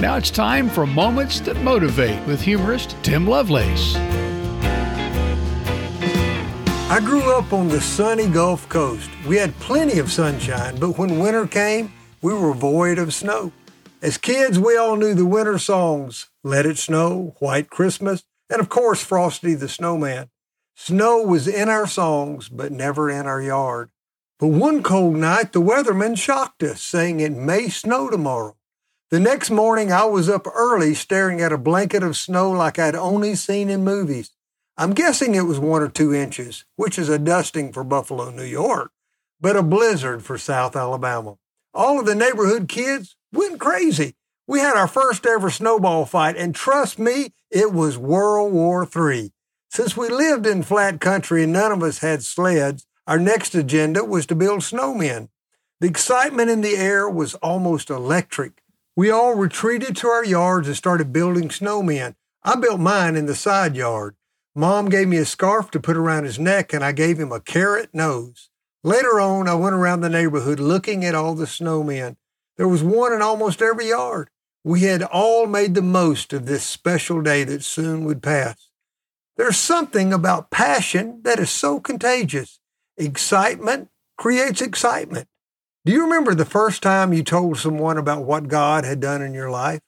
Now it's time for Moments That Motivate with humorist Tim Lovelace. I grew up on the sunny Gulf Coast. We had plenty of sunshine, but when winter came, we were void of snow. As kids, we all knew the winter songs Let It Snow, White Christmas, and of course, Frosty the Snowman. Snow was in our songs, but never in our yard. But one cold night, the weatherman shocked us, saying it may snow tomorrow. The next morning, I was up early staring at a blanket of snow like I'd only seen in movies. I'm guessing it was one or two inches, which is a dusting for Buffalo, New York, but a blizzard for South Alabama. All of the neighborhood kids went crazy. We had our first ever snowball fight, and trust me, it was World War III. Since we lived in flat country and none of us had sleds, our next agenda was to build snowmen. The excitement in the air was almost electric. We all retreated to our yards and started building snowmen. I built mine in the side yard. Mom gave me a scarf to put around his neck, and I gave him a carrot nose. Later on, I went around the neighborhood looking at all the snowmen. There was one in almost every yard. We had all made the most of this special day that soon would pass. There's something about passion that is so contagious. Excitement creates excitement. Do you remember the first time you told someone about what God had done in your life?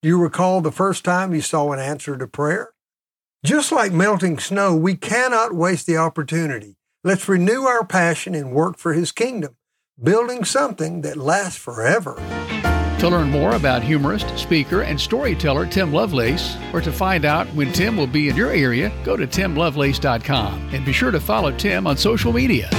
Do you recall the first time you saw an answer to prayer? Just like melting snow, we cannot waste the opportunity. Let's renew our passion and work for His kingdom, building something that lasts forever. To learn more about humorist, speaker, and storyteller Tim Lovelace, or to find out when Tim will be in your area, go to timlovelace.com and be sure to follow Tim on social media.